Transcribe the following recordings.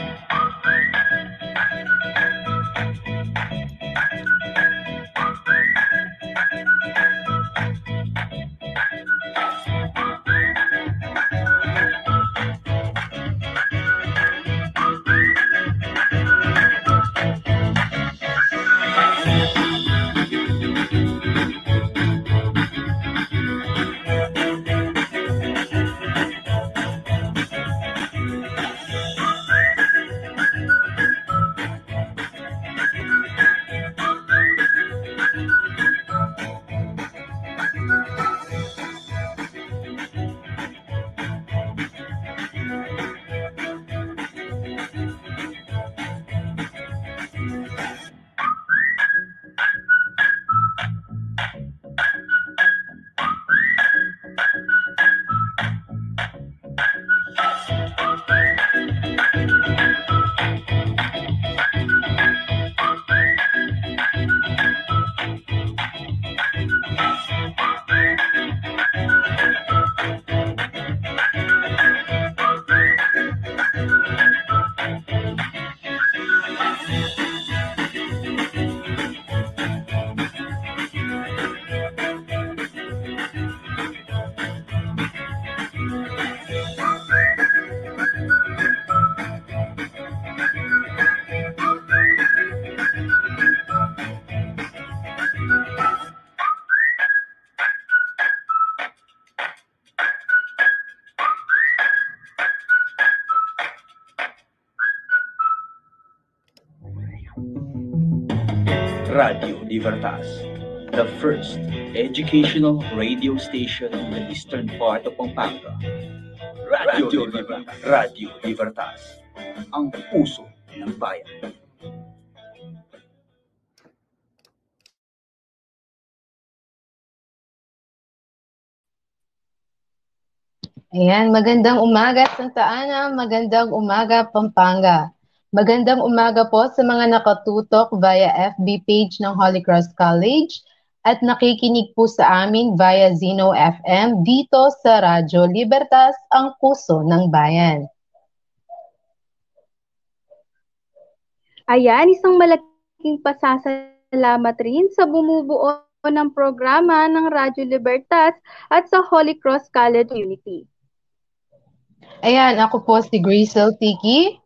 Radio Libertas, the first educational radio station in the eastern part of Pampanga. Radio, Radio Libertas. Radio Libertas, ang puso ng bayan. Ayan, magandang umaga Santa Ana, magandang umaga Pampanga. Magandang umaga po sa mga nakatutok via FB page ng Holy Cross College at nakikinig po sa amin via Zeno FM dito sa Radyo Libertas, ang puso ng bayan. Ayan, isang malaking pasasalamat rin sa bumubuo ng programa ng Radyo Libertas at sa Holy Cross College Unity. Ayan, ako po si Grisel Tiki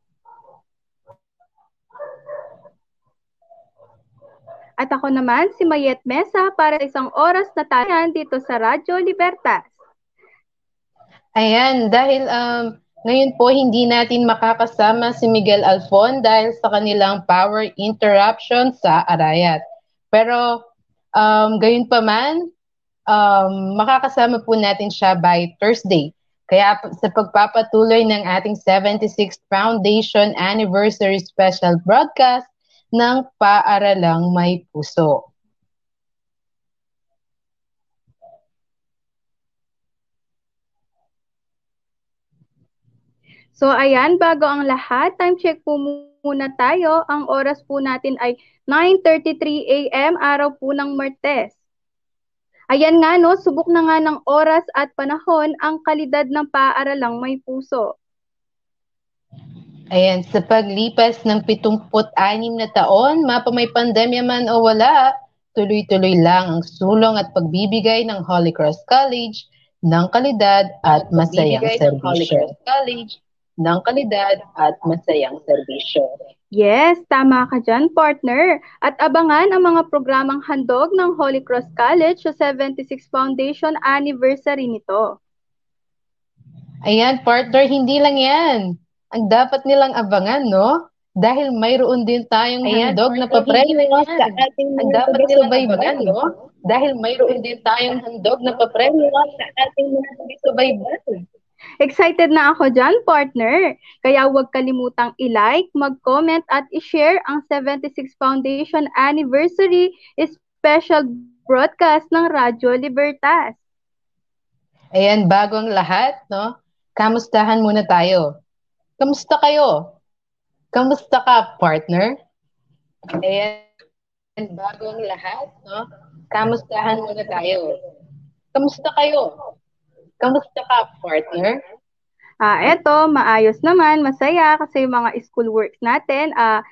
At ako naman si Mayet Mesa para sa isang oras na tayan dito sa Radyo Libertas. Ayan, dahil um, ngayon po hindi natin makakasama si Miguel Alfon dahil sa kanilang power interruption sa Arayat. Pero um, gayon pa man, um, makakasama po natin siya by Thursday. Kaya sa pagpapatuloy ng ating 76th Foundation Anniversary Special Broadcast, ng paaralang may puso. So ayan, bago ang lahat, time check po muna tayo. Ang oras po natin ay 9.33 a.m. araw po ng Martes. Ayan nga no, subok na nga ng oras at panahon ang kalidad ng paaralang may puso. Ayan, sa paglipas ng 76 na taon, mapa may pandemya man o wala, tuloy-tuloy lang ang sulong at pagbibigay ng Holy Cross College ng kalidad at masayang serbisyo. Holy Cross College ng kalidad at masayang serbisyo. Yes, tama ka dyan, partner. At abangan ang mga programang handog ng Holy Cross College sa 76 Foundation anniversary nito. Ayan, partner, hindi lang yan ang dapat nilang abangan, no? Dahil mayroon din tayong Ayan, handog na papremyo sa ating Ang dapat nilang abangan, no? Dahil mayroon din tayong handog na papremyo sa ating mga tabi-subaybayan. Excited na ako dyan, partner. Kaya huwag kalimutang i-like, mag-comment at i-share ang 76 Foundation Anniversary Special Broadcast ng Radyo Libertas. Ayan, bago ang lahat, no? Kamustahan muna tayo. Kamusta kayo? Kamusta ka, partner? Ayan, bago ang lahat, no? Kamustahan muna tayo. Kamusta kayo? Kamusta ka, partner? Ah, eto, maayos naman, masaya kasi yung mga school works natin ah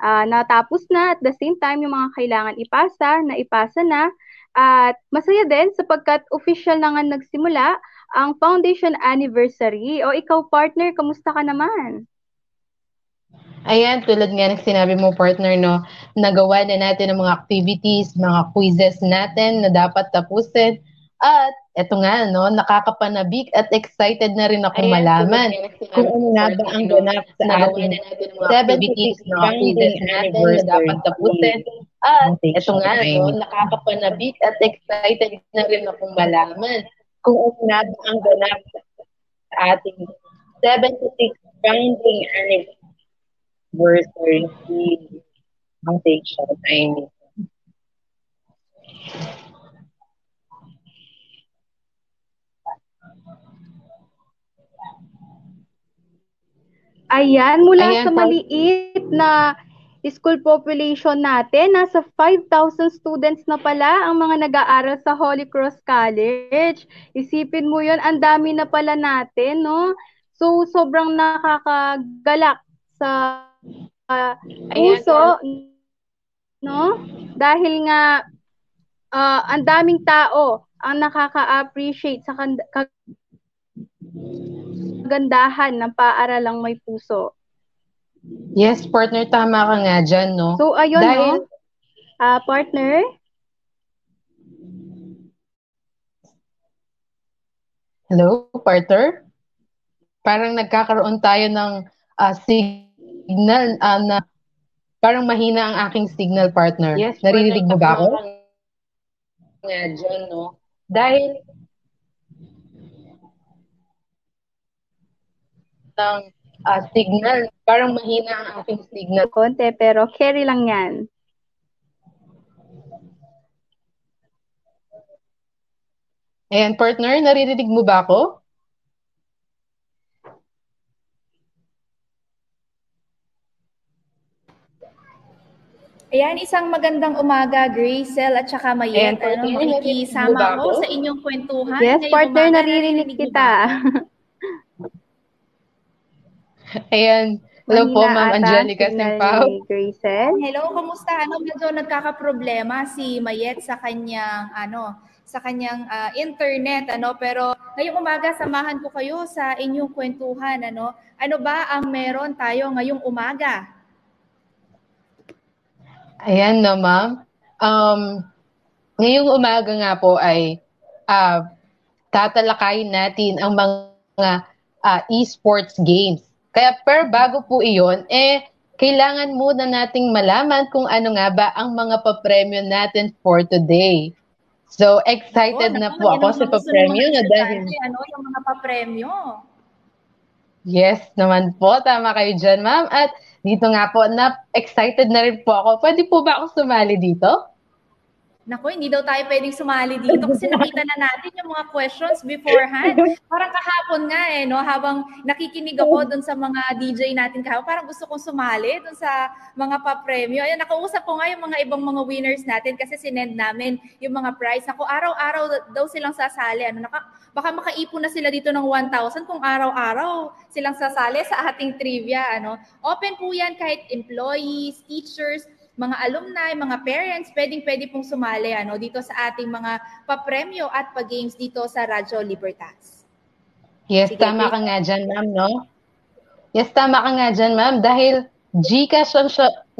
ah, natapos na at the same time yung mga kailangan ipasa, na ipasa na. At masaya din sapagkat official na nga nagsimula ang foundation anniversary. O ikaw partner, kamusta ka naman? Ayan, tulad nga ng sinabi mo partner, no, nagawa na natin ang mga activities, mga quizzes natin na dapat tapusin. At eto nga, no, nakakapanabik at excited na rin ako malaman kung ano nga ba ang ganap sa ating 76th mga quizzes natin na dapat tapusin. At eto nga, no, nakakapanabik at excited na rin akong malaman kung ba ang ganap sa ating 76th founding anniversary foundation time. Ayan, mula Ayan, sa maliit na school population natin, nasa 5,000 students na pala ang mga nag-aaral sa Holy Cross College. Isipin mo yon ang dami na pala natin, no? So, sobrang nakakagalak sa uh, puso, no? Dahil nga, ah, ang daming tao ang nakaka-appreciate sa kagandahan ng paaralang may puso. Yes, partner, tama ka nga dyan, no? So, ayun, Dahil- no? Ah, partner? Hello, partner? Parang nagkakaroon tayo ng ah, signal ah, na parang mahina ang aking signal, partner. Yes, Naririnig mo ba ako? Nga dyan, no? Dahil ng ah, signal, parang mahina ang aking signal. Konti, pero carry lang yan. Ayan, partner, naririnig mo ba ako? Ayan, isang magandang umaga, Gracel at saka Ayan, Mayet. partner, Ano, makikisama ba ako ako? sa inyong kwentuhan. Yes, ngayong partner, umaga. naririnig niyo kita. Ayan. Hello po, Mahina Ma'am Angelica Simpao. Gracel. Hello, kamusta? Ano, medyo nagkakaproblema si Mayet sa kanyang ano, sa kanyang ah, internet ano pero ngayong umaga samahan ko kayo sa inyong kwentuhan ano ano ba ang meron tayo ngayong umaga Ayan no, ma'am. Um, ngayong umaga nga po ay ah, tatalakayin natin ang mga ah, esports games. Kaya per bago po iyon, eh, kailangan muna nating malaman kung ano nga ba ang mga papremyo natin for today. So, excited Oh, na po ako sa papremyo na dahil ano yung mga papremyo Yes naman po, tama kayo dyan, ma'am. At dito nga po, na excited na rin po ako. Pwede po ba ako sumali dito? Nako, hindi daw tayo pwedeng sumali dito kasi nakita na natin yung mga questions beforehand. Parang kahapon nga eh, no? Habang nakikinig ako dun sa mga DJ natin kahapon, parang gusto kong sumali dun sa mga pa-premyo. Ayun, nakausap ko nga yung mga ibang mga winners natin kasi sinend namin yung mga prize. Ako, araw-araw daw silang sasali. Ano, naka, baka makaipon na sila dito ng 1,000 kung araw-araw silang sasali sa ating trivia. Ano. Open po yan kahit employees, teachers, mga alumni, mga parents, pwedeng-pwede pong sumali ano, dito sa ating mga papremyo at pag-games dito sa Radyo Libertas. Yes, Sige, tama ka nga dyan, ma'am, no? Yes, tama ka nga dyan, ma'am, dahil Gcash ang,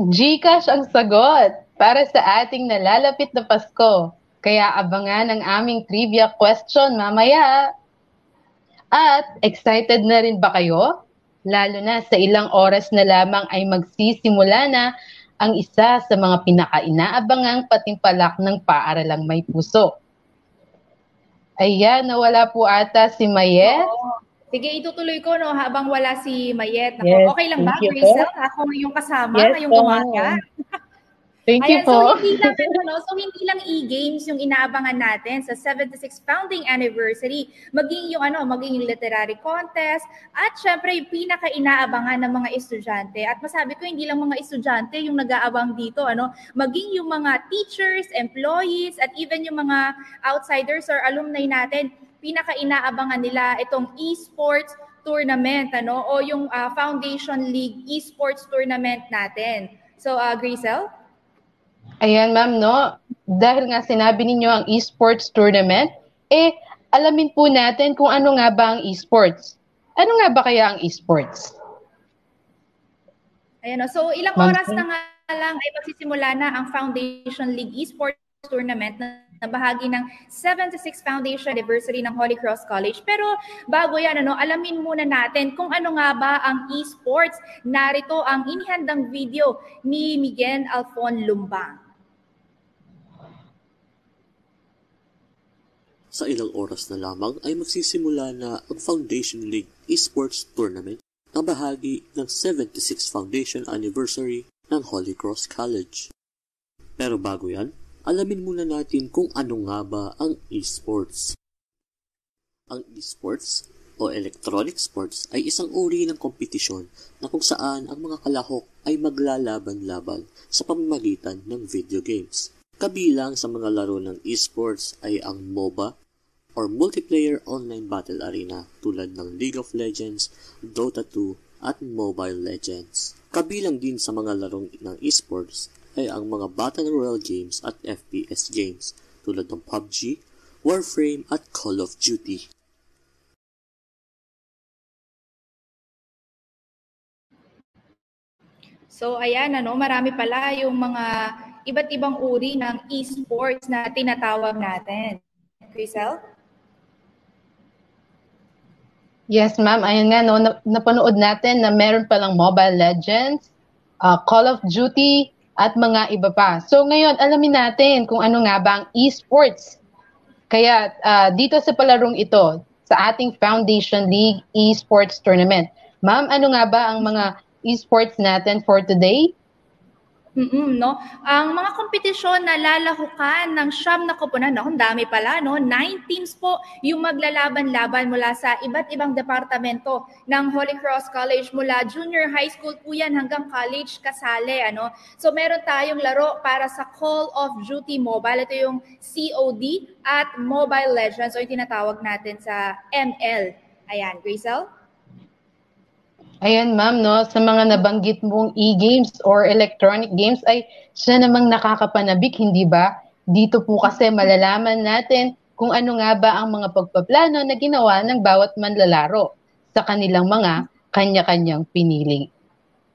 Gcash ang sagot para sa ating nalalapit na Pasko. Kaya abangan ang aming trivia question mamaya. At excited na rin ba kayo? Lalo na sa ilang oras na lamang ay magsisimula na ang isa sa mga pinaka-inaabangang patimpalak ng paaralang may puso. Ayan, nawala po ata si Mayet. Oo. Sige, itutuloy ko no habang wala si Mayet. Ako, Yes, okay lang ba, Grisel? Ako yung kasama Yes ngayong umaga. Thank you Ayan, so po. hindi lang ano, so hindi lang e-games yung inaabangan natin sa 76th founding anniversary, maging yung ano, maging yung literary contest at syempre yung pinaka-inaabangan ng mga estudyante. At masabi ko hindi lang mga estudyante yung nag-aabang dito, ano, maging yung mga teachers, employees at even yung mga outsiders or alumni natin, pinaka-inaabangan nila itong esports tournament ano o yung uh, Foundation League Esports tournament natin. So uh, Grisel? Ayan ma'am no, dahil nga sinabi ninyo ang esports tournament, eh alamin po natin kung ano nga ba ang esports. Ano nga ba kaya ang esports? Ayan, so ilang oras na nga lang ay magsisimula na ang Foundation League Esports Tournament na, na bahagi ng 76 Foundation Anniversary ng Holy Cross College. Pero bago yan, ano, alamin muna natin kung ano nga ba ang esports. Narito ang inihandang video ni Miguel Alfon Lumbang. Sa ilang oras na lamang ay magsisimula na ang Foundation League Esports Tournament na bahagi ng 76 Foundation Anniversary ng Holy Cross College. Pero bago yan, alamin muna natin kung ano nga ba ang esports. Ang esports o electronic sports ay isang uri ng kompetisyon na kung saan ang mga kalahok ay maglalaban-laban sa pamamagitan ng video games. Kabilang sa mga laro ng esports ay ang MOBA or Multiplayer Online Battle Arena tulad ng League of Legends, Dota 2 at Mobile Legends. Kabilang din sa mga larong ng esports ay ang mga Battle Royale games at FPS games tulad ng PUBG, Warframe at Call of Duty. So ayan ano, marami pala yung mga iba't ibang uri ng esports na tinatawag natin. Crisel? Yes, ma'am. Ayun nga, no, napanood natin na meron palang Mobile Legends, uh, Call of Duty, at mga iba pa. So ngayon, alamin natin kung ano nga ba ang esports. Kaya uh, dito sa palarong ito, sa ating Foundation League Esports Tournament. Ma'am, ano nga ba ang mga esports natin for today? Mm, no? Ang mga kompetisyon na lalahukan ng siyam na koponan, no, dami pala, no? Nine teams po yung maglalaban-laban mula sa iba't ibang departamento ng Holy Cross College mula junior high school po yan hanggang college kasali, ano? So meron tayong laro para sa Call of Duty Mobile. Ito yung COD at Mobile Legends o yung tinatawag natin sa ML. Ayan, Grisel? Ayan ma'am, no, sa mga nabanggit mong e-games or electronic games ay siya namang nakakapanabik, hindi ba? Dito po kasi malalaman natin kung ano nga ba ang mga pagpaplano na ginawa ng bawat manlalaro sa kanilang mga kanya-kanyang piniling.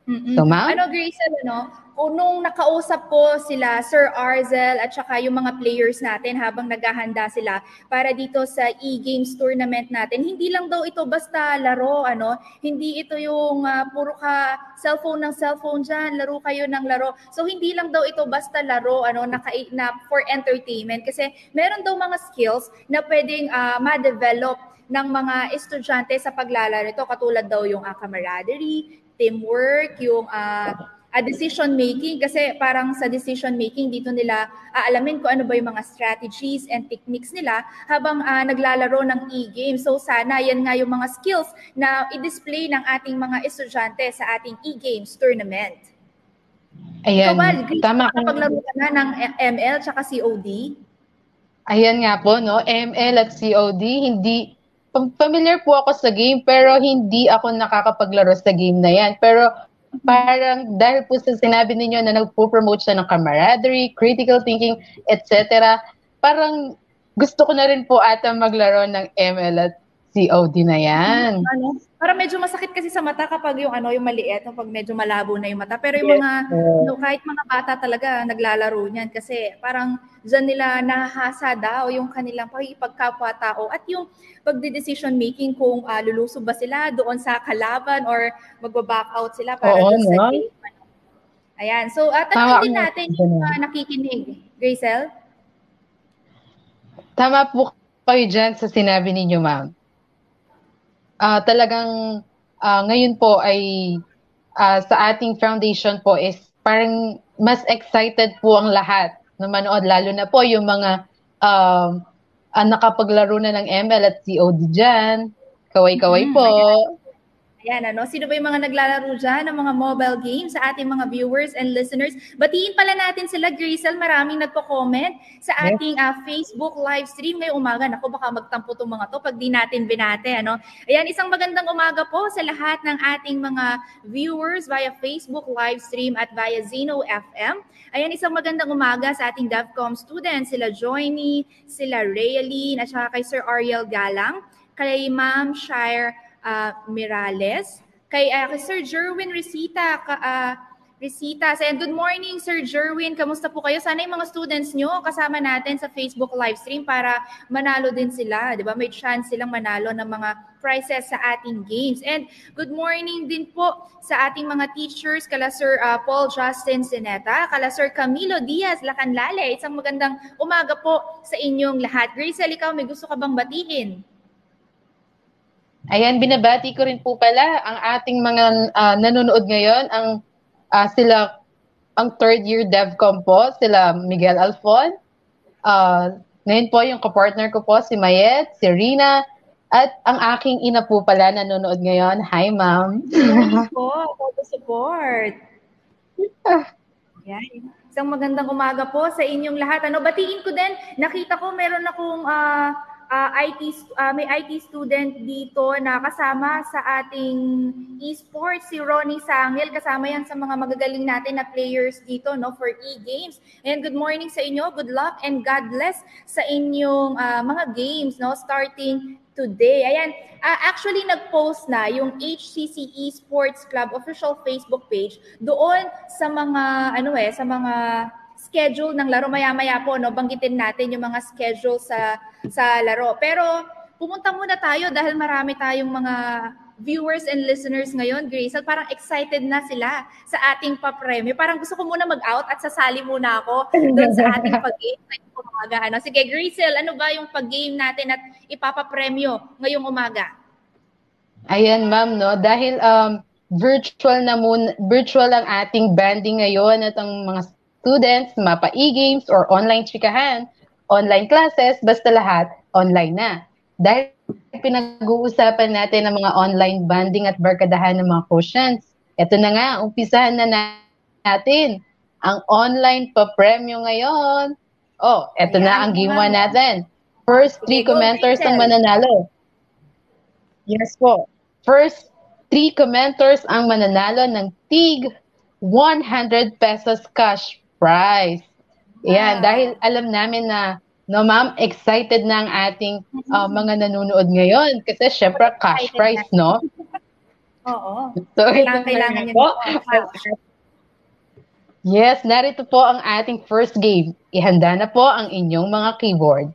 Mm-mm. So, ma'am? Ano, Grace, ano, o nung nakausap ko sila, Sir Arzel at saka yung mga players natin habang naghahanda sila para dito sa e-games tournament natin, hindi lang daw ito basta laro, ano, hindi ito yung uh, puro ka cellphone ng cellphone dyan, laro kayo ng laro. So hindi lang daw ito basta laro, ano, na, na for entertainment. Kasi meron daw mga skills na pwedeng uh, ma-develop ng mga estudyante sa paglalaro ito katulad daw yung uh, camaraderie, teamwork, yung uh, uh, decision making kasi parang sa decision making dito nila aalamin kung ano ba yung mga strategies and techniques nila habang uh, naglalaro ng e-game. So sana yan nga yung mga skills na i-display ng ating mga estudyante sa ating e-games tournament. Ayan, so, Val, tama. Paglaro ka na ng ML tsaka COD? Ayan nga po, no? ML at COD, hindi familiar po ako sa game pero hindi ako nakakapaglaro sa game na yan. Pero parang dahil po sa sinabi ninyo na nagpo-promote siya ng camaraderie, critical thinking, etc. Parang gusto ko na rin po ata maglaro ng ML at COD na yan. Ano? Para medyo masakit kasi sa mata kapag yung ano yung maliit, pag medyo malabo na yung mata. Pero yung yes. mga no, kahit mga bata talaga naglalaro niyan kasi parang diyan nila nahahasa daw yung kanilang pagkapwa-tao at yung pagde-decision making kung uh, lulusob ba sila doon sa kalaban or magba-back out sila para Oo, no? sa game. Ayan. So, uh, tanongin din natin yung uh, nakikinig. Gracel? Tama po kayo dyan sa sinabi ninyo, ma'am uh, talagang uh, ngayon po ay uh, sa ating foundation po is parang mas excited po ang lahat na manood, lalo na po yung mga um, uh, nakapaglaro na ng ML at COD dyan. Kaway-kaway mm, po. Yan, ano? Sino ba yung mga naglalaro dyan ng mga mobile games sa ating mga viewers and listeners? Batiin pala natin sila, Grisel. Maraming nagpo-comment sa ating uh, Facebook live stream ngayong umaga. Naku, baka magtampo itong mga to pag di natin binate. Ano? Ayan, isang magandang umaga po sa lahat ng ating mga viewers via Facebook live stream at via Zeno FM. Ayan, isang magandang umaga sa ating DevCom students, sila Joyny, sila Rayaline, at saka kay Sir Ariel Galang, kay Ma'am Shire uh, Mirales, kay, uh, Sir Jerwin Resita, ka, uh, Resita. Say, good morning, Sir Jerwin. Kamusta po kayo? Sana yung mga students nyo kasama natin sa Facebook live stream para manalo din sila. Di ba? May chance silang manalo ng mga prizes sa ating games. And good morning din po sa ating mga teachers, kala Sir uh, Paul Justin Sineta, kala Sir Camilo Diaz Lacanlale. Isang magandang umaga po sa inyong lahat. Grace, ikaw may gusto ka bang batiin? Ayan, binabati ko rin po pala ang ating mga uh, nanonood ngayon, ang uh, sila, ang third year DevCom po, sila Miguel Alfon. Uh, ngayon po yung kapartner ko po, si Mayet, si Rina, at ang aking ina po pala nanonood ngayon. Hi, ma'am. Hi po, for the support. Yan. Isang magandang umaga po sa inyong lahat. Ano, batiin ko din, nakita ko meron akong uh, uh, IT uh, may IT student dito na kasama sa ating esports si Ronnie Sangil. Kasama yan sa mga magagaling natin na players dito no for e-games. And good morning sa inyo. Good luck and God bless sa inyong uh, mga games no starting today. Ayan, uh, actually nag-post na yung HCC Esports Club official Facebook page doon sa mga ano eh sa mga schedule ng laro maya-maya po no banggitin natin yung mga schedule sa sa laro. Pero pumunta muna tayo dahil marami tayong mga viewers and listeners ngayon, Grace, parang excited na sila sa ating pa-premyo. Parang gusto ko muna mag-out at sasali muna ako doon sa ating pag-game ngayong umaga. Ano? Sige, Grisel, ano ba yung pag-game natin at ipapapremyo ngayong umaga? Ayan, ma'am, no? Dahil um, virtual na muna, virtual ang ating banding ngayon at ang mga students, mapa e-games or online chikahan, online classes, basta lahat online na. Dahil pinag-uusapan natin ng mga online banding at barkadahan ng mga quotients. Ito na nga, umpisahan na natin ang online pa-premyo ngayon. Oh, ito na ang game 1 natin. First three commenters ang mananalo. Yes po. First three commenters ang mananalo ng TIG 100 pesos cash prize. Yan, dahil alam namin na No, ma'am, excited na ang ating uh, mga nanonood ngayon kasi syempre cash prize, no? Oo. So, kailangan, kailangan niyo po. Yes, narito po ang ating first game. Ihanda na po ang inyong mga keyboard.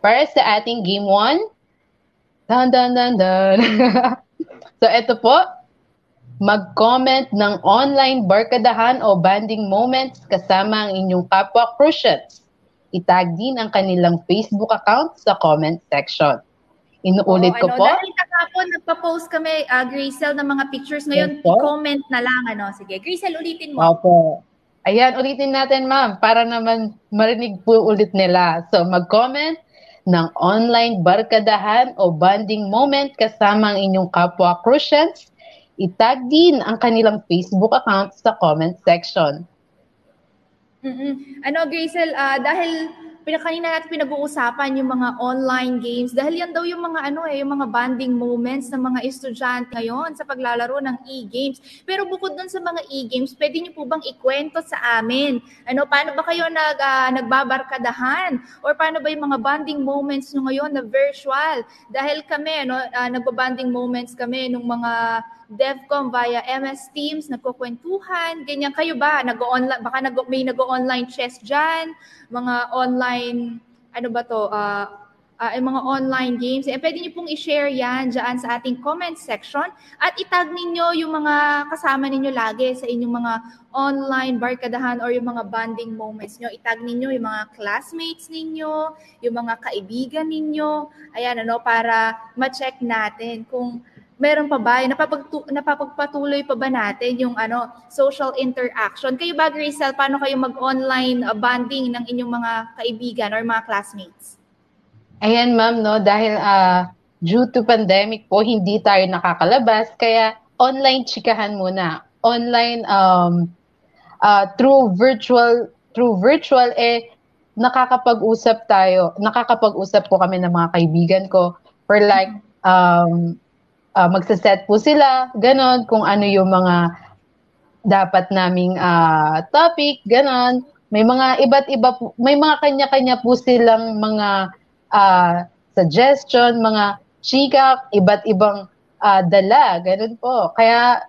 Para sa ating game 1, dan dan dan dan. so ito po, mag-comment ng online barkadahan o banding moments kasama ang inyong kapwa crucians itag din ang kanilang Facebook account sa comment section. Inuulit ko ano, po. Dahil kahapon nagpa-post kami, uh, Grisel, ng mga pictures. Ngayon, yes, comment na lang. Ano? Sige, Grisel, ulitin mo. Opo. Ayan, ulitin natin, ma'am, para naman marinig po ulit nila. So, mag-comment ng online barkadahan o bonding moment kasama ang inyong kapwa Crucians. Itag din ang kanilang Facebook account sa comment section. Mm-mm. Ano, Grazel, uh, dahil pinakanina natin pinag-uusapan yung mga online games dahil yan daw yung mga ano eh yung mga bonding moments ng mga estudyante ngayon sa paglalaro ng e-games. Pero bukod dun sa mga e-games, pwede niyo po bang ikwento sa amin? Ano paano ba kayo nag uh, nagbabarkadahan or paano ba yung mga bonding moments niyo ngayon na virtual? Dahil kami ano uh, nagbabanding moments kami nung mga DevCom via MS Teams, nagkukwentuhan, ganyan. Kayo ba? Nag-online, baka nag may nag-online chess dyan, mga online, ano ba to, uh, uh, mga online games. Eh, pwede niyo pong i-share yan dyan sa ating comment section at itag ninyo yung mga kasama ninyo lagi sa inyong mga online barkadahan or yung mga bonding moments nyo. Itag ninyo yung mga classmates ninyo, yung mga kaibigan ninyo. Ayan, ano, para ma-check natin kung meron pa ba, napapagtu- napapagpatuloy pa ba natin yung ano, social interaction? Kayo ba, Grisel, paano kayo mag-online uh, bonding ng inyong mga kaibigan or mga classmates? Ayan, ma'am, no, dahil uh, due to pandemic po, hindi tayo nakakalabas. Kaya online chikahan muna. Online um, uh, through virtual through virtual eh nakakapag-usap tayo. Nakakapag-usap po kami ng mga kaibigan ko for like um uh, magsaset po sila, ganon, kung ano yung mga dapat naming uh, topic, ganon. May mga iba't iba po, may mga kanya-kanya po silang mga uh, suggestion, mga chika, iba't ibang uh, dala, ganun po. Kaya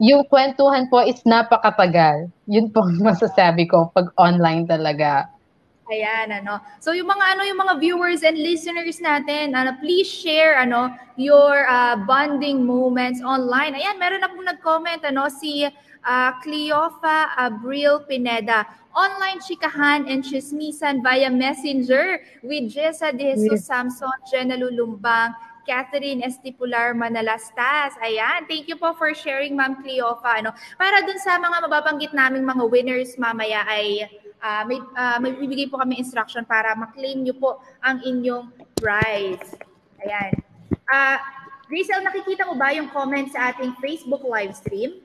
yung kwentuhan po is napakatagal. Yun po masasabi ko pag online talaga. Ayan, ano. So yung mga ano yung mga viewers and listeners natin, ano, please share ano your uh, bonding moments online. Ayan, meron na po nag-comment ano si uh, Cleofa Abril Pineda. Online chikahan and chismisan via messenger with Jessa De Jesus Samson, Jenna Lulumbang, Catherine Estipular Manalastas. Ayan, thank you po for sharing Ma'am Cleofa. Ano, para dun sa mga mababanggit naming mga winners mamaya ay uh, may, uh, may bibigay po kami instruction para maklaim nyo po ang inyong prize. Ayan. Uh, Grisel, nakikita mo ba yung comment sa ating Facebook live stream?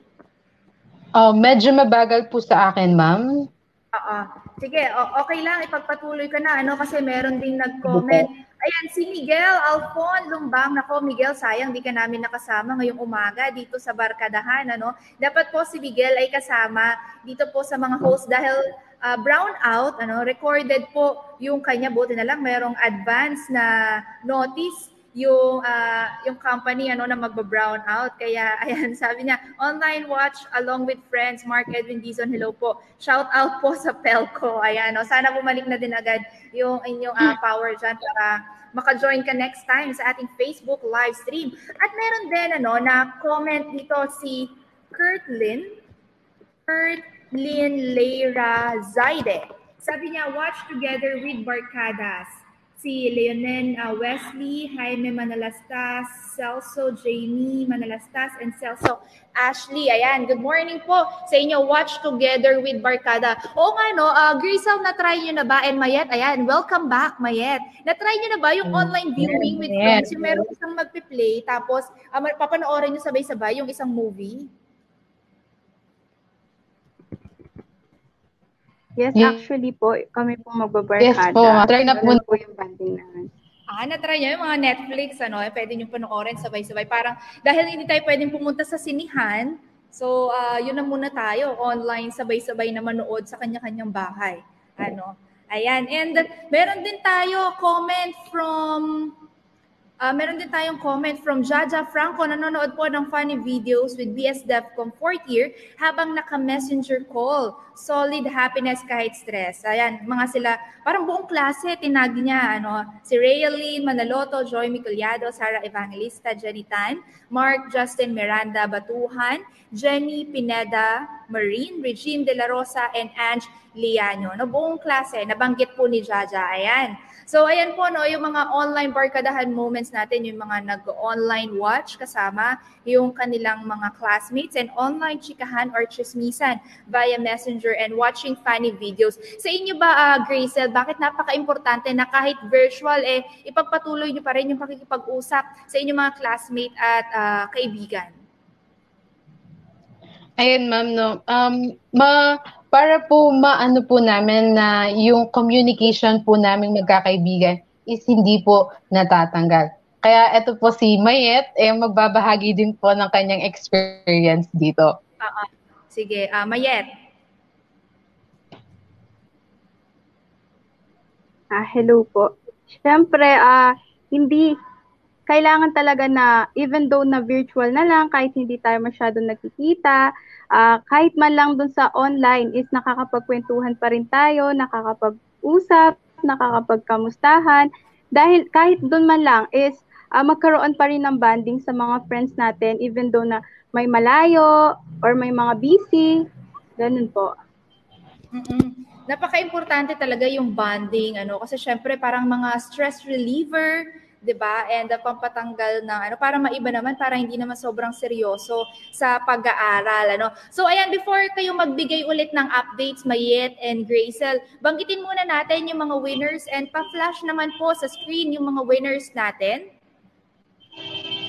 Uh, medyo mabagal po sa akin, ma'am. Oo. Sige, okay lang, ipagpatuloy ka na, ano, kasi meron ding nag-comment. Ayan, si Miguel Alfon Lumbang. Nako, Miguel, sayang di ka namin nakasama ngayong umaga dito sa Barkadahan, ano. Dapat po si Miguel ay kasama dito po sa mga host dahil uh, brown out, ano, recorded po yung kanya, buti na lang merong advance na notice yung uh, yung company ano na magba-brown out. Kaya ayan, sabi niya, online watch along with friends, Mark Edwin Dizon, hello po. Shout out po sa Pelco. Ayan, no, sana bumalik na din agad yung inyong uh, power dyan para maka-join ka next time sa ating Facebook live stream. At meron din ano na comment dito si Kurt Lin. Kurt Lynn Leira Zaide. Sabi niya, watch together with Barcadas. Si Leonen uh, Wesley, Jaime Manalastas, Celso Jamie Manalastas, and Celso Ashley. Ayan, good morning po sa inyo. Watch together with Barkada. Oo nga, no? Uh, Grisel, na-try nyo na ba? And Mayet, ayan, welcome back, Mayet. Na-try nyo na ba yung online viewing with friends? Yung meron isang magpi-play, tapos uh, papanoorin nyo sabay-sabay yung isang movie? Yes, yes, actually po, kami po magbabarkada. Yes po, try na po. po yung banding namin. Ah, na-try niyo yung mga Netflix, ano, eh, pwede niyo panoorin sabay-sabay. Parang, dahil hindi tayo pwedeng pumunta sa sinihan, so, uh, yun na muna tayo, online, sabay-sabay na manood sa kanya-kanyang bahay. Ano, ayan. And, meron din tayo comment from Uh, meron din tayong comment from Jaja Franco, nanonood po ng funny videos with BS DevCom fourth year habang naka-messenger call. Solid happiness kahit stress. Ayan, mga sila, parang buong klase, tinagi niya, ano, si Raylene Manaloto, Joy Miculiado, Sara Evangelista, Jenny Tan, Mark Justin Miranda Batuhan, Jenny Pineda Marine, Regine De La Rosa, and Ange Liano. No, buong klase, nabanggit po ni Jaja. Ayan. So ayan po no, yung mga online barkadahan moments natin, yung mga nag-online watch kasama yung kanilang mga classmates and online chikahan or chismisan via messenger and watching funny videos. Sa inyo ba, uh, Gracel, bakit napaka-importante na kahit virtual, eh, ipagpatuloy nyo pa rin yung pakikipag-usap sa inyong mga classmate at uh, kaibigan? Ayun, ma'am, no. Um, ma para po maano po namin na yung communication po namin magkakaibigan is hindi po natatanggal. Kaya ito po si Mayet, eh, magbabahagi din po ng kanyang experience dito. Uh-uh. Sige, uh, Mayet. Ah, hello po. Siyempre, ah, hindi kailangan talaga na even though na virtual na lang, kahit hindi tayo masyadong nagkikita, uh, kahit man lang dun sa online is nakakapagkwentuhan pa rin tayo, nakakapag-usap, nakakapagkamustahan. Dahil kahit dun man lang is uh, magkaroon pa rin ng bonding sa mga friends natin even though na may malayo or may mga busy. Ganun po. Mm-mm. Napaka-importante talaga yung bonding ano kasi syempre parang mga stress reliever 'di ba? And uh, pampatanggal ng ano para maiba naman para hindi naman sobrang seryoso sa pag-aaral ano. So ayan before kayo magbigay ulit ng updates Mayet and Gracel, banggitin muna natin yung mga winners and pa-flash naman po sa screen yung mga winners natin.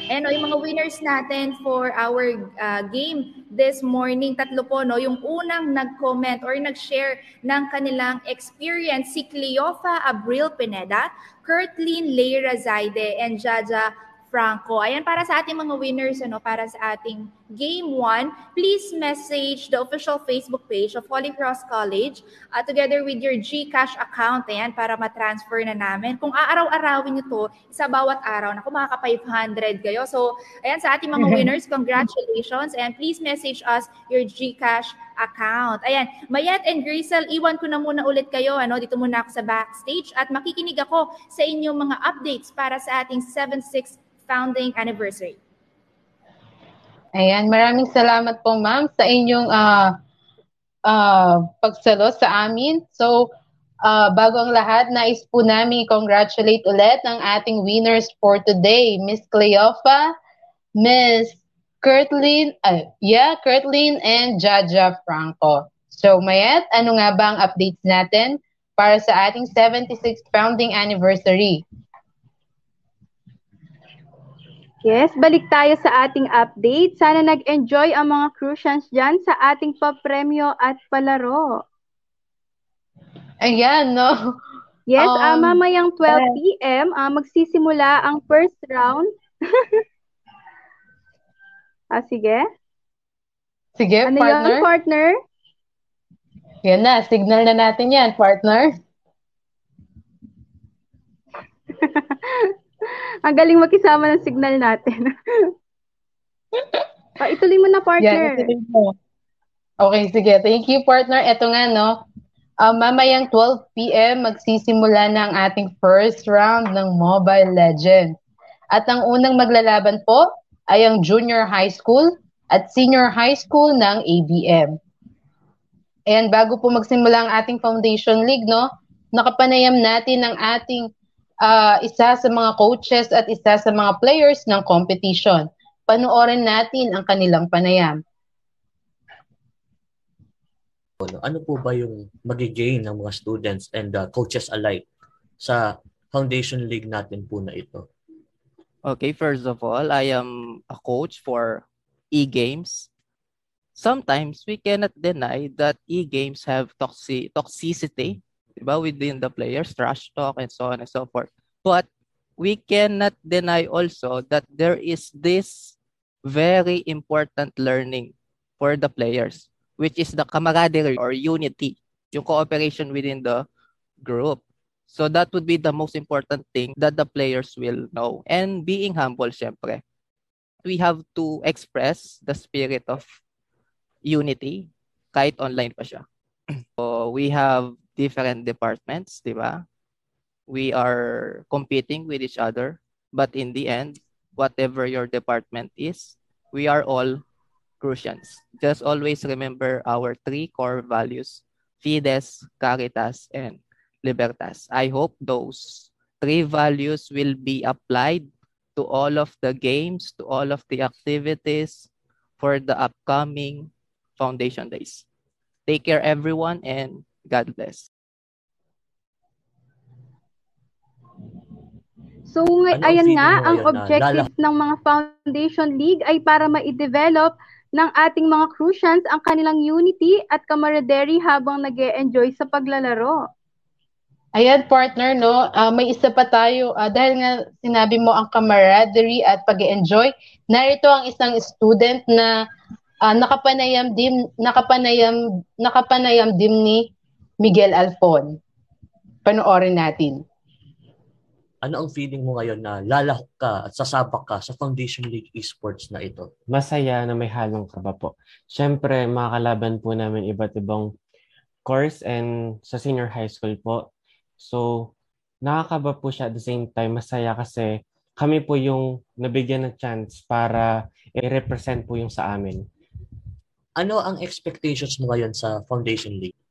And no, yung mga winners natin for our uh, game this morning, tatlo po, no, yung unang nag-comment or nag-share ng kanilang experience, si Cleofa Abril Pineda, Kurtlin Leira Zaide, and Jaja Franco. Ayan, para sa ating mga winners, ano, para sa ating Game 1, please message the official Facebook page of Holy Cross College uh, together with your GCash account, ayan, para matransfer na namin. Kung aaraw-arawin nyo to, sa bawat araw, naku, makaka-500 kayo. So, ayan, sa ating mga winners, congratulations, and please message us your GCash account. Ayan, Mayet and Grisel, iwan ko na muna ulit kayo. Ano, dito muna ako sa backstage at makikinig ako sa inyong mga updates para sa ating 7-6 founding anniversary. Ayan, maraming salamat po ma'am sa inyong uh, uh, pagsalo sa amin. So, uh, bago ang lahat, nais po namin congratulate ulit ang ating winners for today, Miss Cleofa, Miss Kurtlin, uh, yeah, Kurtlin and Jaja Franco. So, Mayet, ano nga ba ang updates natin para sa ating 76th founding anniversary? Yes, balik tayo sa ating update. Sana nag-enjoy ang mga Crucians dyan sa ating papremyo at palaro. Ayan, no? Yes, um, uh, mamayang 12 p.m. Uh, magsisimula ang first round. ah, sige. Sige, ano partner. Yun, partner? Yan na, signal na natin yan, partner. Ang galing makisama ng signal natin. ah, ituloy mo na, partner. Yeah, mo. Okay, sige. Thank you, partner. Ito nga, no. Uh, mamayang 12 p.m. magsisimula na ang ating first round ng Mobile Legends. At ang unang maglalaban po ay ang Junior High School at Senior High School ng ABM. And bago po magsimula ang ating Foundation League, no, nakapanayam natin ang ating uh, isa sa mga coaches at isa sa mga players ng competition. Panoorin natin ang kanilang panayam. Ano po ba yung magigain ng mga students and uh, coaches alike sa Foundation League natin po na ito? Okay, first of all, I am a coach for e-games. Sometimes we cannot deny that e-games have toxic toxicity diba, within the players, trash talk, and so on and so forth. But we cannot deny also that there is this very important learning for the players, which is the camaraderie or unity, yung cooperation within the group. So that would be the most important thing that the players will know. And being humble, syempre, we have to express the spirit of unity kahit online pa siya. So we have different departments, di ba? We are competing with each other, but in the end, whatever your department is, we are all Crucians. Just always remember our three core values, Fides, Caritas, and Libertas. I hope those three values will be applied to all of the games, to all of the activities for the upcoming Foundation Days. Take care, everyone, and God bless. So, ano ayan nga, ang objective ng mga Foundation League ay para ma-develop ng ating mga Crucians ang kanilang unity at camaraderie habang nag enjoy sa paglalaro. Ayan, partner, no? Uh, may isa pa tayo. Uh, dahil nga sinabi mo ang camaraderie at pag enjoy narito ang isang student na uh, nakapanayam din nakapanayam nakapanayam din ni Miguel Alfon. Panoorin natin. Ano ang feeling mo ngayon na lalahok ka at sasabak ka sa Foundation League Esports na ito? Masaya na may halong kaba po. Siyempre, makakalaban po namin iba't ibang course and sa senior high school po. So, nakakaba po siya at the same time. Masaya kasi kami po yung nabigyan ng chance para i-represent po yung sa amin. Ano ang expectations mo ngayon sa Foundation League?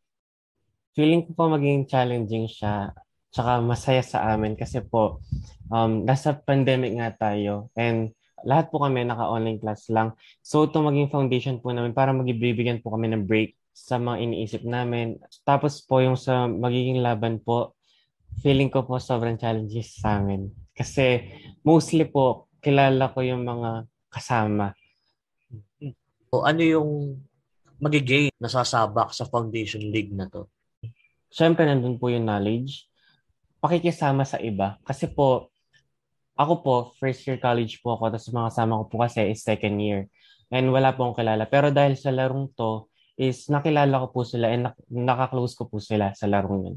Feeling ko po maging challenging siya tsaka masaya sa amin kasi po um, nasa pandemic nga tayo and lahat po kami naka-online class lang. So ito maging foundation po namin para magibibigyan po kami ng break sa mga iniisip namin. Tapos po yung sa magiging laban po, feeling ko po sobrang challenges sa amin. Kasi mostly po kilala ko yung mga kasama. O ano yung magigain nasasabak sa Foundation League na to? Siyempre, nandun po yung knowledge. Pakikisama sa iba. Kasi po, ako po, first year college po ako, tapos mga kasama ko po kasi is second year. And wala po akong kilala. Pero dahil sa larong to, is nakilala ko po sila and nak- nakaklose ko po sila sa larong yun.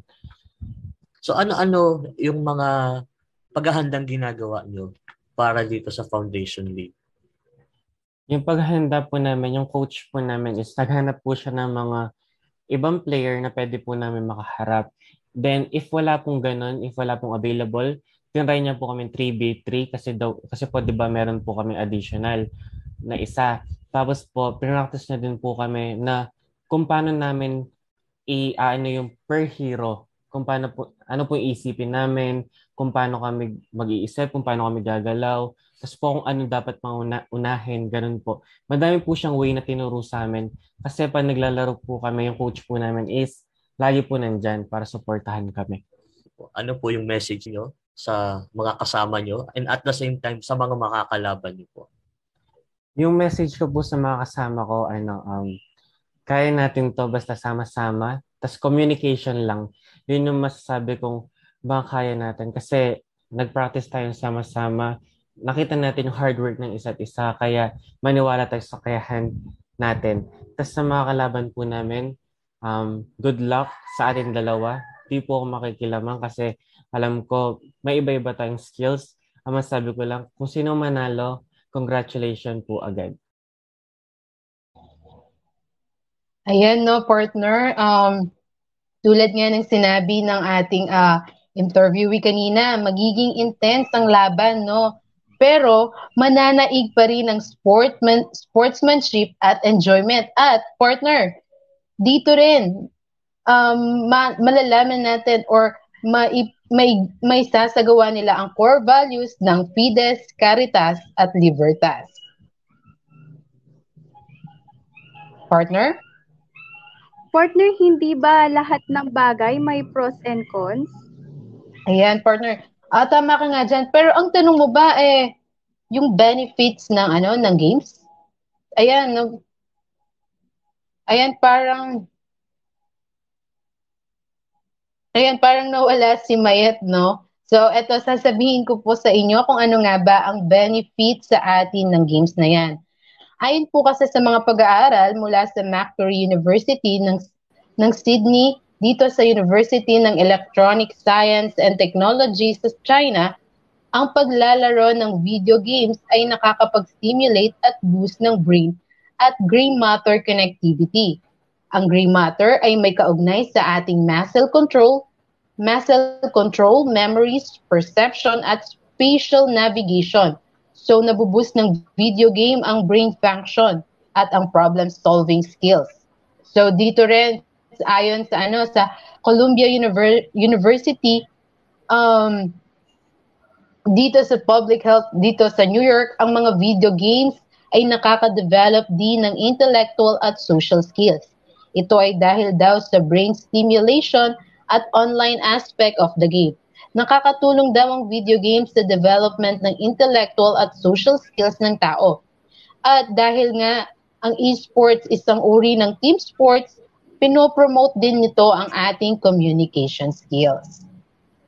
So ano-ano yung mga paghahandang ginagawa nyo para dito sa Foundation League? Yung paghahanda po namin, yung coach po namin is naghanap po siya ng mga ibang player na pwede po namin makaharap. Then, if wala pong ganun, if wala pong available, tinry niya po kami 3v3 kasi daw, kasi po 'di ba meron po kami additional na isa. Tapos po, pinractice na din po kami na kung paano namin i-ano yung per hero, kung paano po, ano po yung isipin namin, kung paano kami mag-iisip, kung paano kami gagalaw, tapos po kung ano dapat pang una, unahin, ganun po. Madami po siyang way na tinuro sa amin. Kasi pag naglalaro po kami, yung coach po namin is lagi po nandyan para supportahan kami. Ano po yung message nyo sa mga kasama nyo and at the same time sa mga makakalaban nyo po? Yung message ko po sa mga kasama ko, ano, um, kaya natin to basta sama-sama. Tapos communication lang. Yun yung masasabi kong baka kaya natin. Kasi nag-practice tayo sama-sama. Nakita natin yung hard work ng isa't isa. Kaya maniwala tayo sa kayahan natin. Tapos sa mga kalaban po namin, um, good luck sa ating dalawa. Di po ako makikilaman kasi alam ko may iba-iba tayong skills. Ang masabi ko lang, kung sino manalo, congratulations po agad. Ayan, no, partner. Um, tulad nga ng sinabi ng ating uh, interviewee kanina, magiging intense ang laban, no? Pero mananaig pa rin ang sportman, sportsmanship at enjoyment. At partner, dito rin, um, ma- malalaman natin or ma- may, may sasagawa nila ang core values ng Fides, Caritas at Libertas. Partner? Partner, hindi ba lahat ng bagay may pros and cons? Ayan, partner. Ah, tama ka nga dyan. Pero ang tanong mo ba, eh, yung benefits ng, ano, ng games? Ayan, no? Ayan, parang, ayan, parang nawala si Mayet, no? So, eto, sasabihin ko po sa inyo kung ano nga ba ang benefits sa atin ng games na yan. Ayon po kasi sa mga pag-aaral mula sa Macquarie University ng, ng Sydney, dito sa University ng Electronic Science and Technology sa China, ang paglalaro ng video games ay nakakapag-stimulate at boost ng brain at gray matter connectivity. Ang gray matter ay may kaugnay sa ating muscle control, muscle control, memories, perception at spatial navigation – So nabuboost ng video game ang brain function at ang problem solving skills. So dito rin ayon sa ano sa Columbia Univer- University um dito sa public health dito sa New York ang mga video games ay nakaka-develop din ng intellectual at social skills. Ito ay dahil daw sa brain stimulation at online aspect of the game. Nakakatulong daw ang video games sa development ng intellectual at social skills ng tao. At dahil nga ang esports isang uri ng team sports, pinopromote din nito ang ating communication skills.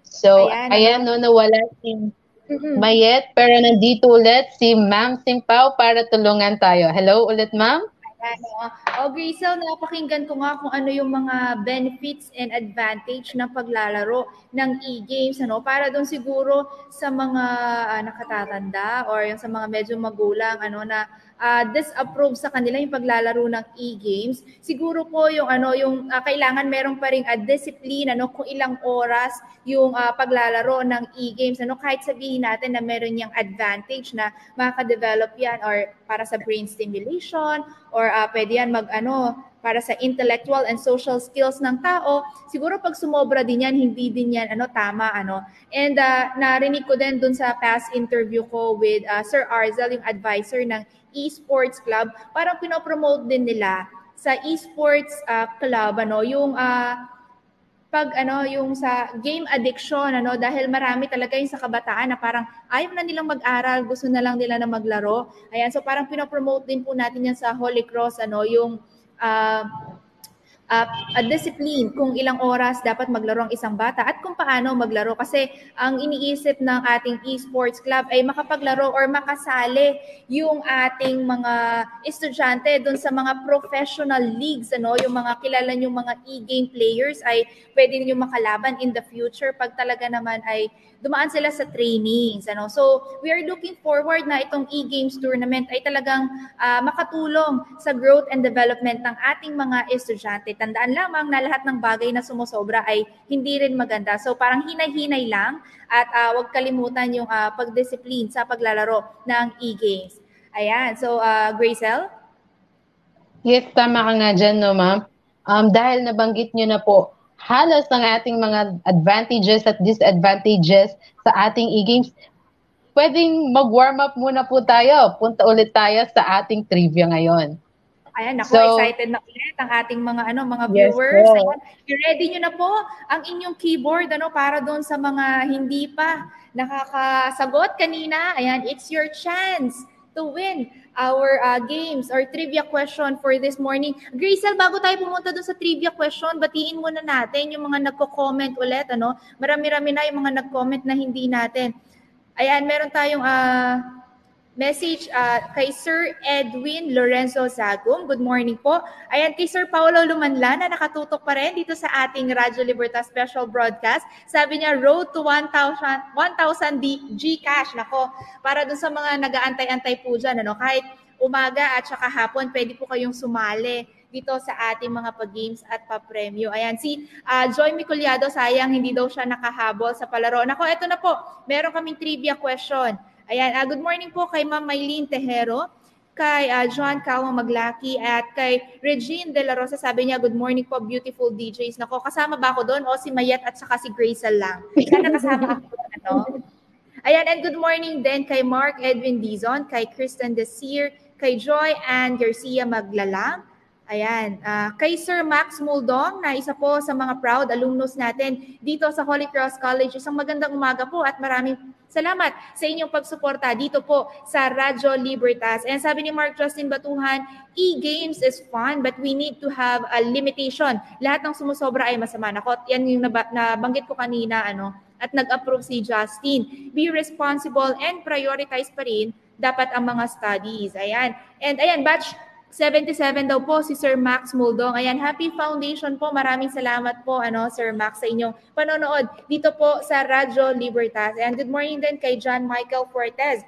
So, ayan, ayan no, nawala si mm-hmm. Mayet, pero nandito ulit si Ma'am Simpao para tulungan tayo. Hello ulit, Ma'am. Ano, oh, Grisel, napakinggan ko nga kung ano yung mga benefits and advantage ng paglalaro ng e-games ano para doon siguro sa mga uh, nakatatanda or yung sa mga medyo magulang ano na uh, disapprove sa kanila yung paglalaro ng e-games. Siguro po yung ano yung uh, kailangan meron pa ring uh, discipline ano kung ilang oras yung uh, paglalaro ng e-games ano kahit sabihin natin na meron yung advantage na makaka-develop yan or para sa brain stimulation or uh, pwede yan mag ano para sa intellectual and social skills ng tao, siguro pag sumobra din yan, hindi din yan ano, tama. Ano. And uh, narinig ko din dun sa past interview ko with uh, Sir Arzal, yung advisor ng esports club, parang pinopromote din nila sa esports uh, club ano yung uh, pag ano yung sa game addiction ano dahil marami talaga yung sa kabataan na parang ayaw na nilang mag-aral, gusto na lang nila na maglaro. Ayan, so parang pinopromote din po natin yan sa Holy Cross ano yung uh, uh, a discipline kung ilang oras dapat maglaro ang isang bata at kung paano maglaro. Kasi ang iniisip ng ating esports club ay makapaglaro or makasali yung ating mga estudyante doon sa mga professional leagues, ano, yung mga kilala yung mga e-game players ay pwede ninyong makalaban in the future pag talaga naman ay dumaan sila sa trainings. Ano? So, we are looking forward na itong e-games tournament ay talagang uh, makatulong sa growth and development ng ating mga estudyante. Tandaan lamang na lahat ng bagay na sumusobra ay hindi rin maganda. So, parang hinay-hinay lang at uh, huwag kalimutan yung uh, pagdisiplin sa paglalaro ng e-games. Ayan. So, uh, Gracel? Yes, tama ka nga dyan, no, ma'am. Um, dahil nabanggit nyo na po halos ng ating mga advantages at disadvantages sa ating e-games, pwedeng mag-warm up muna po tayo. Punta ulit tayo sa ating trivia ngayon. Ayan, ako so, excited na ulit ang ating mga ano mga viewers. Yes, Ayan, i-ready niyo na po ang inyong keyboard ano para doon sa mga hindi pa nakakasagot kanina. Ayan, it's your chance to win our uh, games or trivia question for this morning. Gracel, bago tayo pumunta dun sa trivia question, batiin muna natin yung mga nagko-comment ulit. Ano? Marami-rami na yung mga nag-comment na hindi natin. Ayan, meron tayong uh, message uh, kay Sir Edwin Lorenzo Zagum. Good morning po. Ayan, kay Sir Paulo Lumanla na nakatutok pa rin dito sa ating Radyo Libertad special broadcast. Sabi niya, road to 1,000 1,000 Gcash. Nako, para dun sa mga nag-aantay-antay po dyan, ano, kahit umaga at saka hapon, pwede po kayong sumali dito sa ating mga pag-games at pa-premyo. Ayan, si uh, Joy Miculiado, sayang hindi daw siya nakahabol sa palaro. Nako, eto na po, meron kaming trivia question. Ayan, uh, good morning po kay Ma'am Maylene Tejero, kay uh, John Kawang Maglaki, at kay Regine De La Rosa. Sabi niya, good morning po, beautiful DJs. Nako, kasama ba ako doon? O si Mayet at saka si Grazel lang? Sana kasama ako doon, ano? Ayan, and good morning din kay Mark Edwin Dizon, kay Kristen Desir, kay Joy and Garcia Maglalang, Ayan, uh, kay Sir Max Muldong na isa po sa mga proud alumnus natin dito sa Holy Cross College. Isang magandang umaga po at maraming salamat sa inyong pagsuporta dito po sa Radyo Libertas. And sabi ni Mark Justin Batuhan, e-games is fun but we need to have a limitation. Lahat ng sumusobra ay masama. Nako, yan yung nabanggit ko kanina ano, at nag-approve si Justin. Be responsible and prioritize pa rin dapat ang mga studies. Ayan. And ayan, batch 77 daw po si Sir Max Muldong. Ayan, Happy Foundation po. Maraming salamat po ano Sir Max sa inyong panonood dito po sa Radyo Libertas. And good morning din kay John Michael Fortes.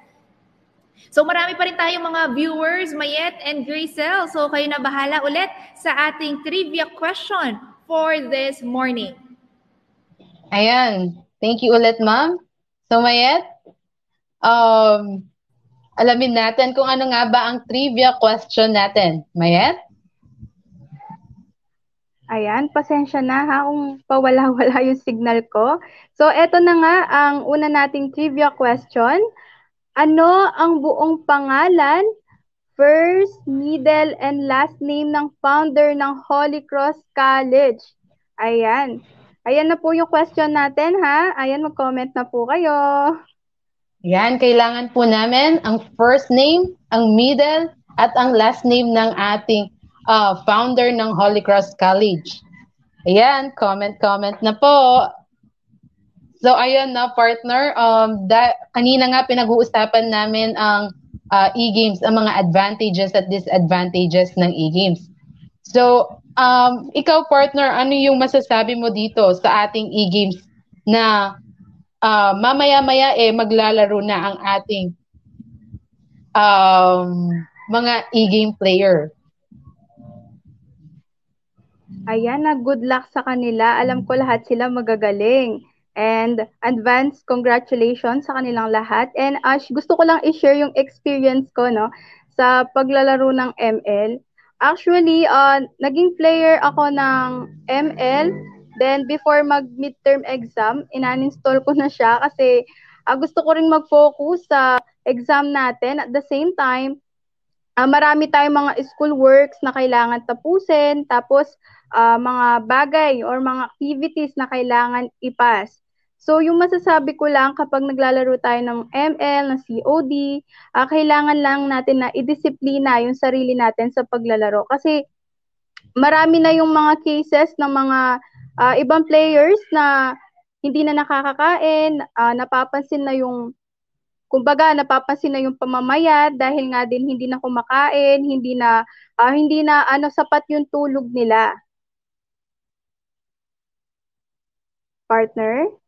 So marami pa rin tayong mga viewers, Mayet and Gracel. So kayo na bahala ulit sa ating trivia question for this morning. Ayan. Thank you ulit, ma'am. So Mayet, um, alamin natin kung ano nga ba ang trivia question natin. Mayet? Ayan, pasensya na ha kung pawala-wala yung signal ko. So, eto na nga ang una nating trivia question. Ano ang buong pangalan, first, middle, and last name ng founder ng Holy Cross College? Ayan. Ayan na po yung question natin ha. Ayan, mag-comment na po kayo. Yan, kailangan po namin ang first name, ang middle, at ang last name ng ating uh, founder ng Holy Cross College. Ayan, comment, comment na po. So, ayun na, partner. Um, da- kanina nga pinag-uusapan namin ang uh, e-games, ang mga advantages at disadvantages ng e-games. So, um, ikaw, partner, ano yung masasabi mo dito sa ating e-games na uh, mamaya-maya eh maglalaro na ang ating um, mga e-game player. Ayan na, good luck sa kanila. Alam ko lahat sila magagaling. And advance congratulations sa kanilang lahat. And Ash, gusto ko lang i-share yung experience ko no sa paglalaro ng ML. Actually, uh, naging player ako ng ML Then, before mag-midterm exam, inaninstall ko na siya kasi uh, gusto ko rin mag-focus sa exam natin. At the same time, uh, marami tayong mga school works na kailangan tapusin, tapos uh, mga bagay or mga activities na kailangan ipas. So, yung masasabi ko lang kapag naglalaro tayo ng ML, ng COD, uh, kailangan lang natin na idisiplina yung sarili natin sa paglalaro. Kasi marami na yung mga cases ng mga uh, ibang players na hindi na nakakakain, uh, napapansin na yung kumbaga napapansin na yung pamamayat dahil nga din hindi na kumakain, hindi na uh, hindi na ano sapat yung tulog nila. Partner?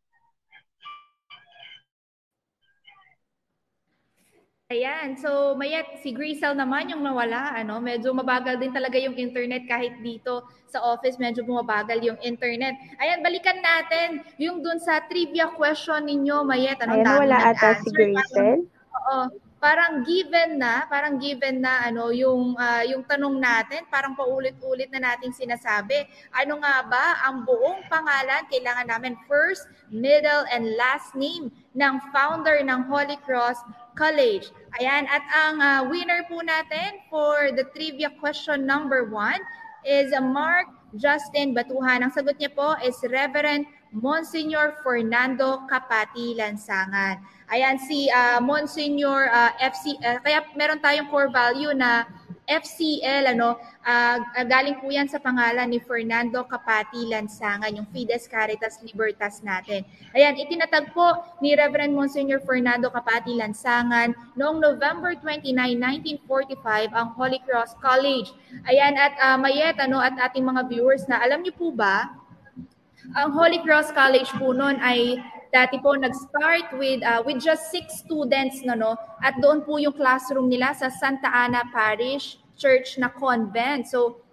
Ayan. So, Mayet, si Grisel naman yung nawala. Ano? Medyo mabagal din talaga yung internet kahit dito sa office, medyo bumabagal yung internet. Ayan, balikan natin yung dun sa trivia question ninyo, Mayet. Anong Ayan, wala ata si Grisel. Oo parang given na, parang given na ano yung uh, yung tanong natin, parang paulit-ulit na nating sinasabi. Ano nga ba ang buong pangalan kailangan namin first, middle and last name ng founder ng Holy Cross College. Ayan, at ang uh, winner po natin for the trivia question number one is Mark Justin Batuhan. Ang sagot niya po is Reverend Monsignor Fernando Kapati Lansangan. Ayan si uh, Monsignor uh, FC uh, kaya meron tayong core value na FCL ano uh, galing po yan sa pangalan ni Fernando Kapati Lansangan yung Fides Caritas Libertas natin. Ayan itinatag po ni Reverend Monsignor Fernando Kapati Lansangan noong November 29, 1945 ang Holy Cross College. Ayan at uh, Mayet ano at ating mga viewers na alam niyo po ba ang Holy Cross College po noon ay dati po nag-start with uh, with just six students no no at doon po yung classroom nila sa Santa Ana Parish Church na convent. So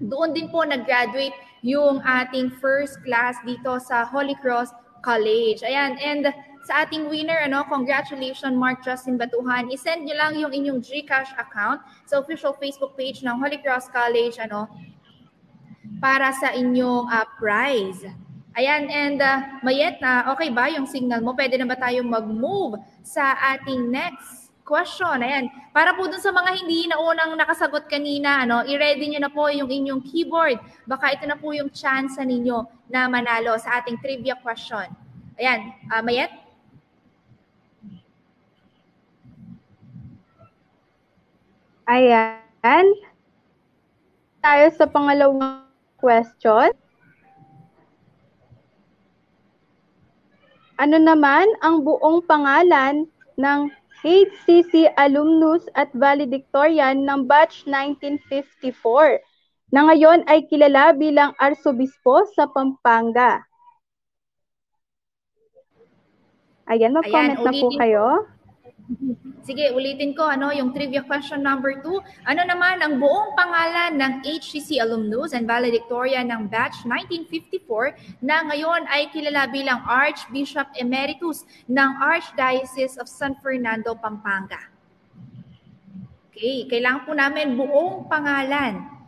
doon din po nag-graduate yung ating first class dito sa Holy Cross College. Ayan, and sa ating winner, ano, congratulations Mark Justin Batuhan. I-send niyo lang yung inyong GCash account sa official Facebook page ng Holy Cross College, ano, para sa inyong uh, prize. Ayan, and uh, Mayet, na okay ba yung signal mo? Pwede na ba tayong mag-move sa ating next question? Ayan, para po dun sa mga hindi na unang nakasagot kanina, ano, i-ready nyo na po yung inyong keyboard. Baka ito na po yung chance ninyo na manalo sa ating trivia question. Ayan, uh, Mayet? Ayan. Tayo sa pangalawang question. Ano naman ang buong pangalan ng HCC alumnus at valedictorian ng batch 1954 na ngayon ay kilala bilang arsobispo sa Pampanga? Ayan, mag-comment na po kayo. Sige, ulitin ko ano yung trivia question number 2. Ano naman ang buong pangalan ng HCC alumnus and valedictorian ng batch 1954 na ngayon ay kilala bilang Archbishop Emeritus ng Archdiocese of San Fernando, Pampanga? Okay, kailangan po namin buong pangalan.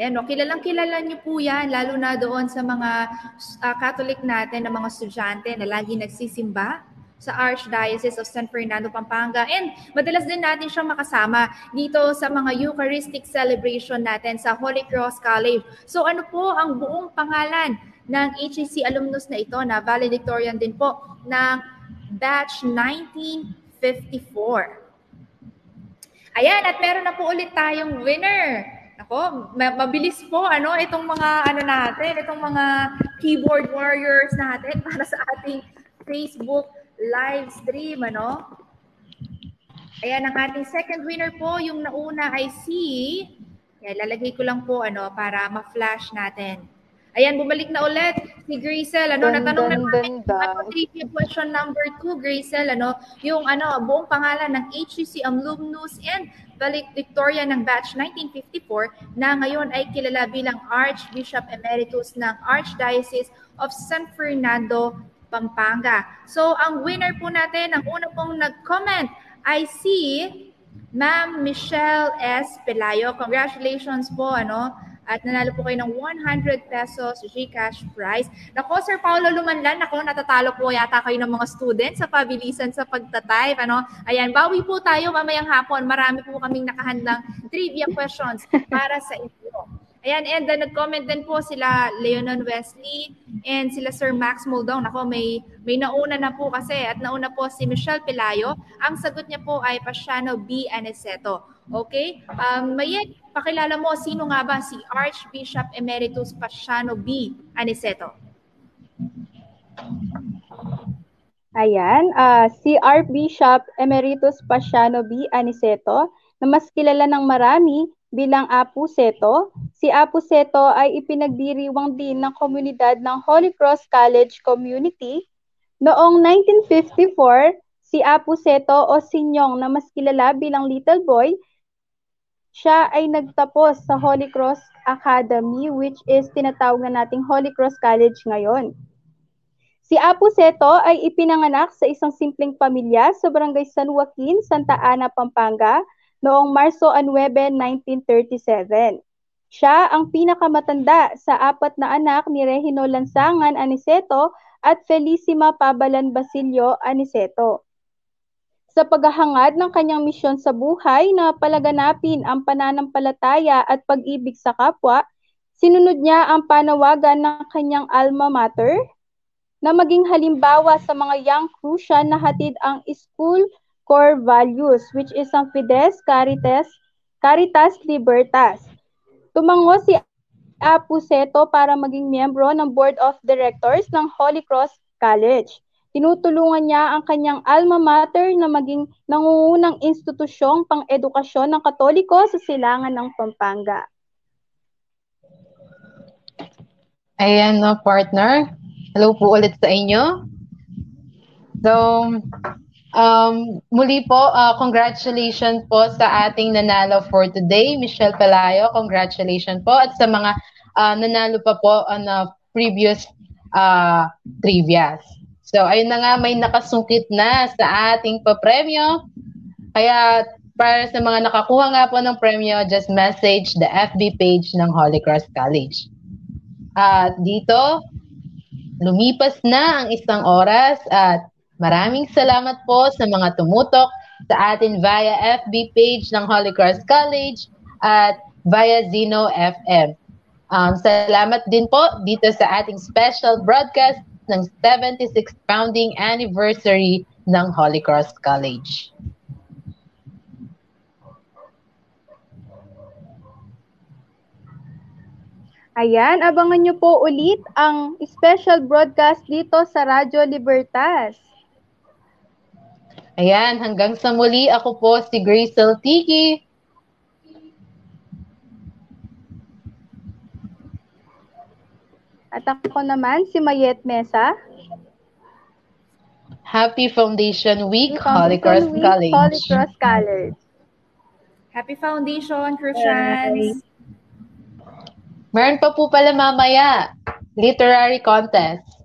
Ayan, no, kilalang kilala niyo po yan, lalo na doon sa mga uh, Catholic natin, na mga estudyante na lagi nagsisimba sa Archdiocese of San Fernando, Pampanga. And madalas din natin siyang makasama dito sa mga Eucharistic celebration natin sa Holy Cross College. So ano po ang buong pangalan ng HEC alumnus na ito na valedictorian din po ng batch 1954. Ayan, at meron na po ulit tayong winner. Ako, mabilis po ano itong mga ano natin, itong mga keyboard warriors natin para sa ating Facebook live stream, ano? Ayan, ang ating second winner po, yung nauna ay si, yan, lalagay ko lang po, ano, para ma-flash natin. Ayan, bumalik na ulit si Grisel. Ano, dun, natanong dun, na natin ano, trivia question number two, Grisel, ano, yung ano, buong pangalan ng HCC alumnus and valedictorian ng batch 1954 na ngayon ay kilala bilang Archbishop Emeritus ng Archdiocese of San Fernando, Pampanga. So, ang winner po natin, ang una pong nag-comment ay si Ma'am Michelle S. Pelayo. Congratulations po, ano, at nanalo po kayo ng 100 pesos Gcash prize. Nako, Sir Paulo Lumanlan, nako, natatalo po yata kayo ng mga students sa pabilisan sa pagtatype. Ano? Ayan, bawi po tayo mamayang hapon. Marami po kaming nakahandang trivia questions para sa inyo. Ayan, and then nag-comment din po sila Leonon Wesley and sila Sir Max Moldong. Ako, may, may nauna na po kasi at nauna po si Michelle Pilayo. Ang sagot niya po ay Pasiano B. Aniceto. Okay? Um, Mayek, pakilala mo, sino nga ba si Archbishop Emeritus Pasiano B. Aniceto? Ayan, uh, si Archbishop Emeritus Pasiano B. Aniceto na mas kilala ng marami bilang Apu Seto. Si Apu Seto ay ipinagdiriwang din ng komunidad ng Holy Cross College Community. Noong 1954, si Apu Seto o Sinyong na mas kilala bilang Little Boy, siya ay nagtapos sa Holy Cross Academy which is tinatawag na nating Holy Cross College ngayon. Si Apu Seto ay ipinanganak sa isang simpleng pamilya sa Barangay San Joaquin, Santa Ana, Pampanga noong Marso 9, 1937. Siya ang pinakamatanda sa apat na anak ni Regino Lansangan Aniceto at Felicima Pabalan Basilio Aniceto. Sa paghahangad ng kanyang misyon sa buhay na palaganapin ang pananampalataya at pag-ibig sa kapwa, sinunod niya ang panawagan ng kanyang alma mater na maging halimbawa sa mga young Crucian na hatid ang school core values which is ang Fides Caritas Caritas Libertas. Tumango si Apu Seto para maging miyembro ng Board of Directors ng Holy Cross College. Tinutulungan niya ang kanyang alma mater na maging nangungunang institusyong pang-edukasyon ng Katoliko sa silangan ng Pampanga. Ayan no, partner. Hello po ulit sa inyo. So, Um, muli po, uh, congratulations po sa ating nanalo for today, Michelle Pelayo. Congratulations po. At sa mga uh, nanalo pa po on uh, previous uh, trivias. So, ayun na nga, may nakasungkit na sa ating papremyo. Kaya, para sa mga nakakuha nga po ng premyo, just message the FB page ng Holy Cross College. At uh, dito, lumipas na ang isang oras at Maraming salamat po sa mga tumutok sa atin via FB page ng Holy Cross College at via Zeno FM. Um, salamat din po dito sa ating special broadcast ng 76th founding anniversary ng Holy Cross College. Ayan, abangan nyo po ulit ang special broadcast dito sa Radyo Libertas. Ayan, hanggang sa muli, ako po si Grace Tiki. At ako naman, si Mayet Mesa. Happy Foundation Week, Holy Cross Week, College. Holy Cross College. Happy Foundation, Crucians. Meron pa po pala mamaya, literary contest.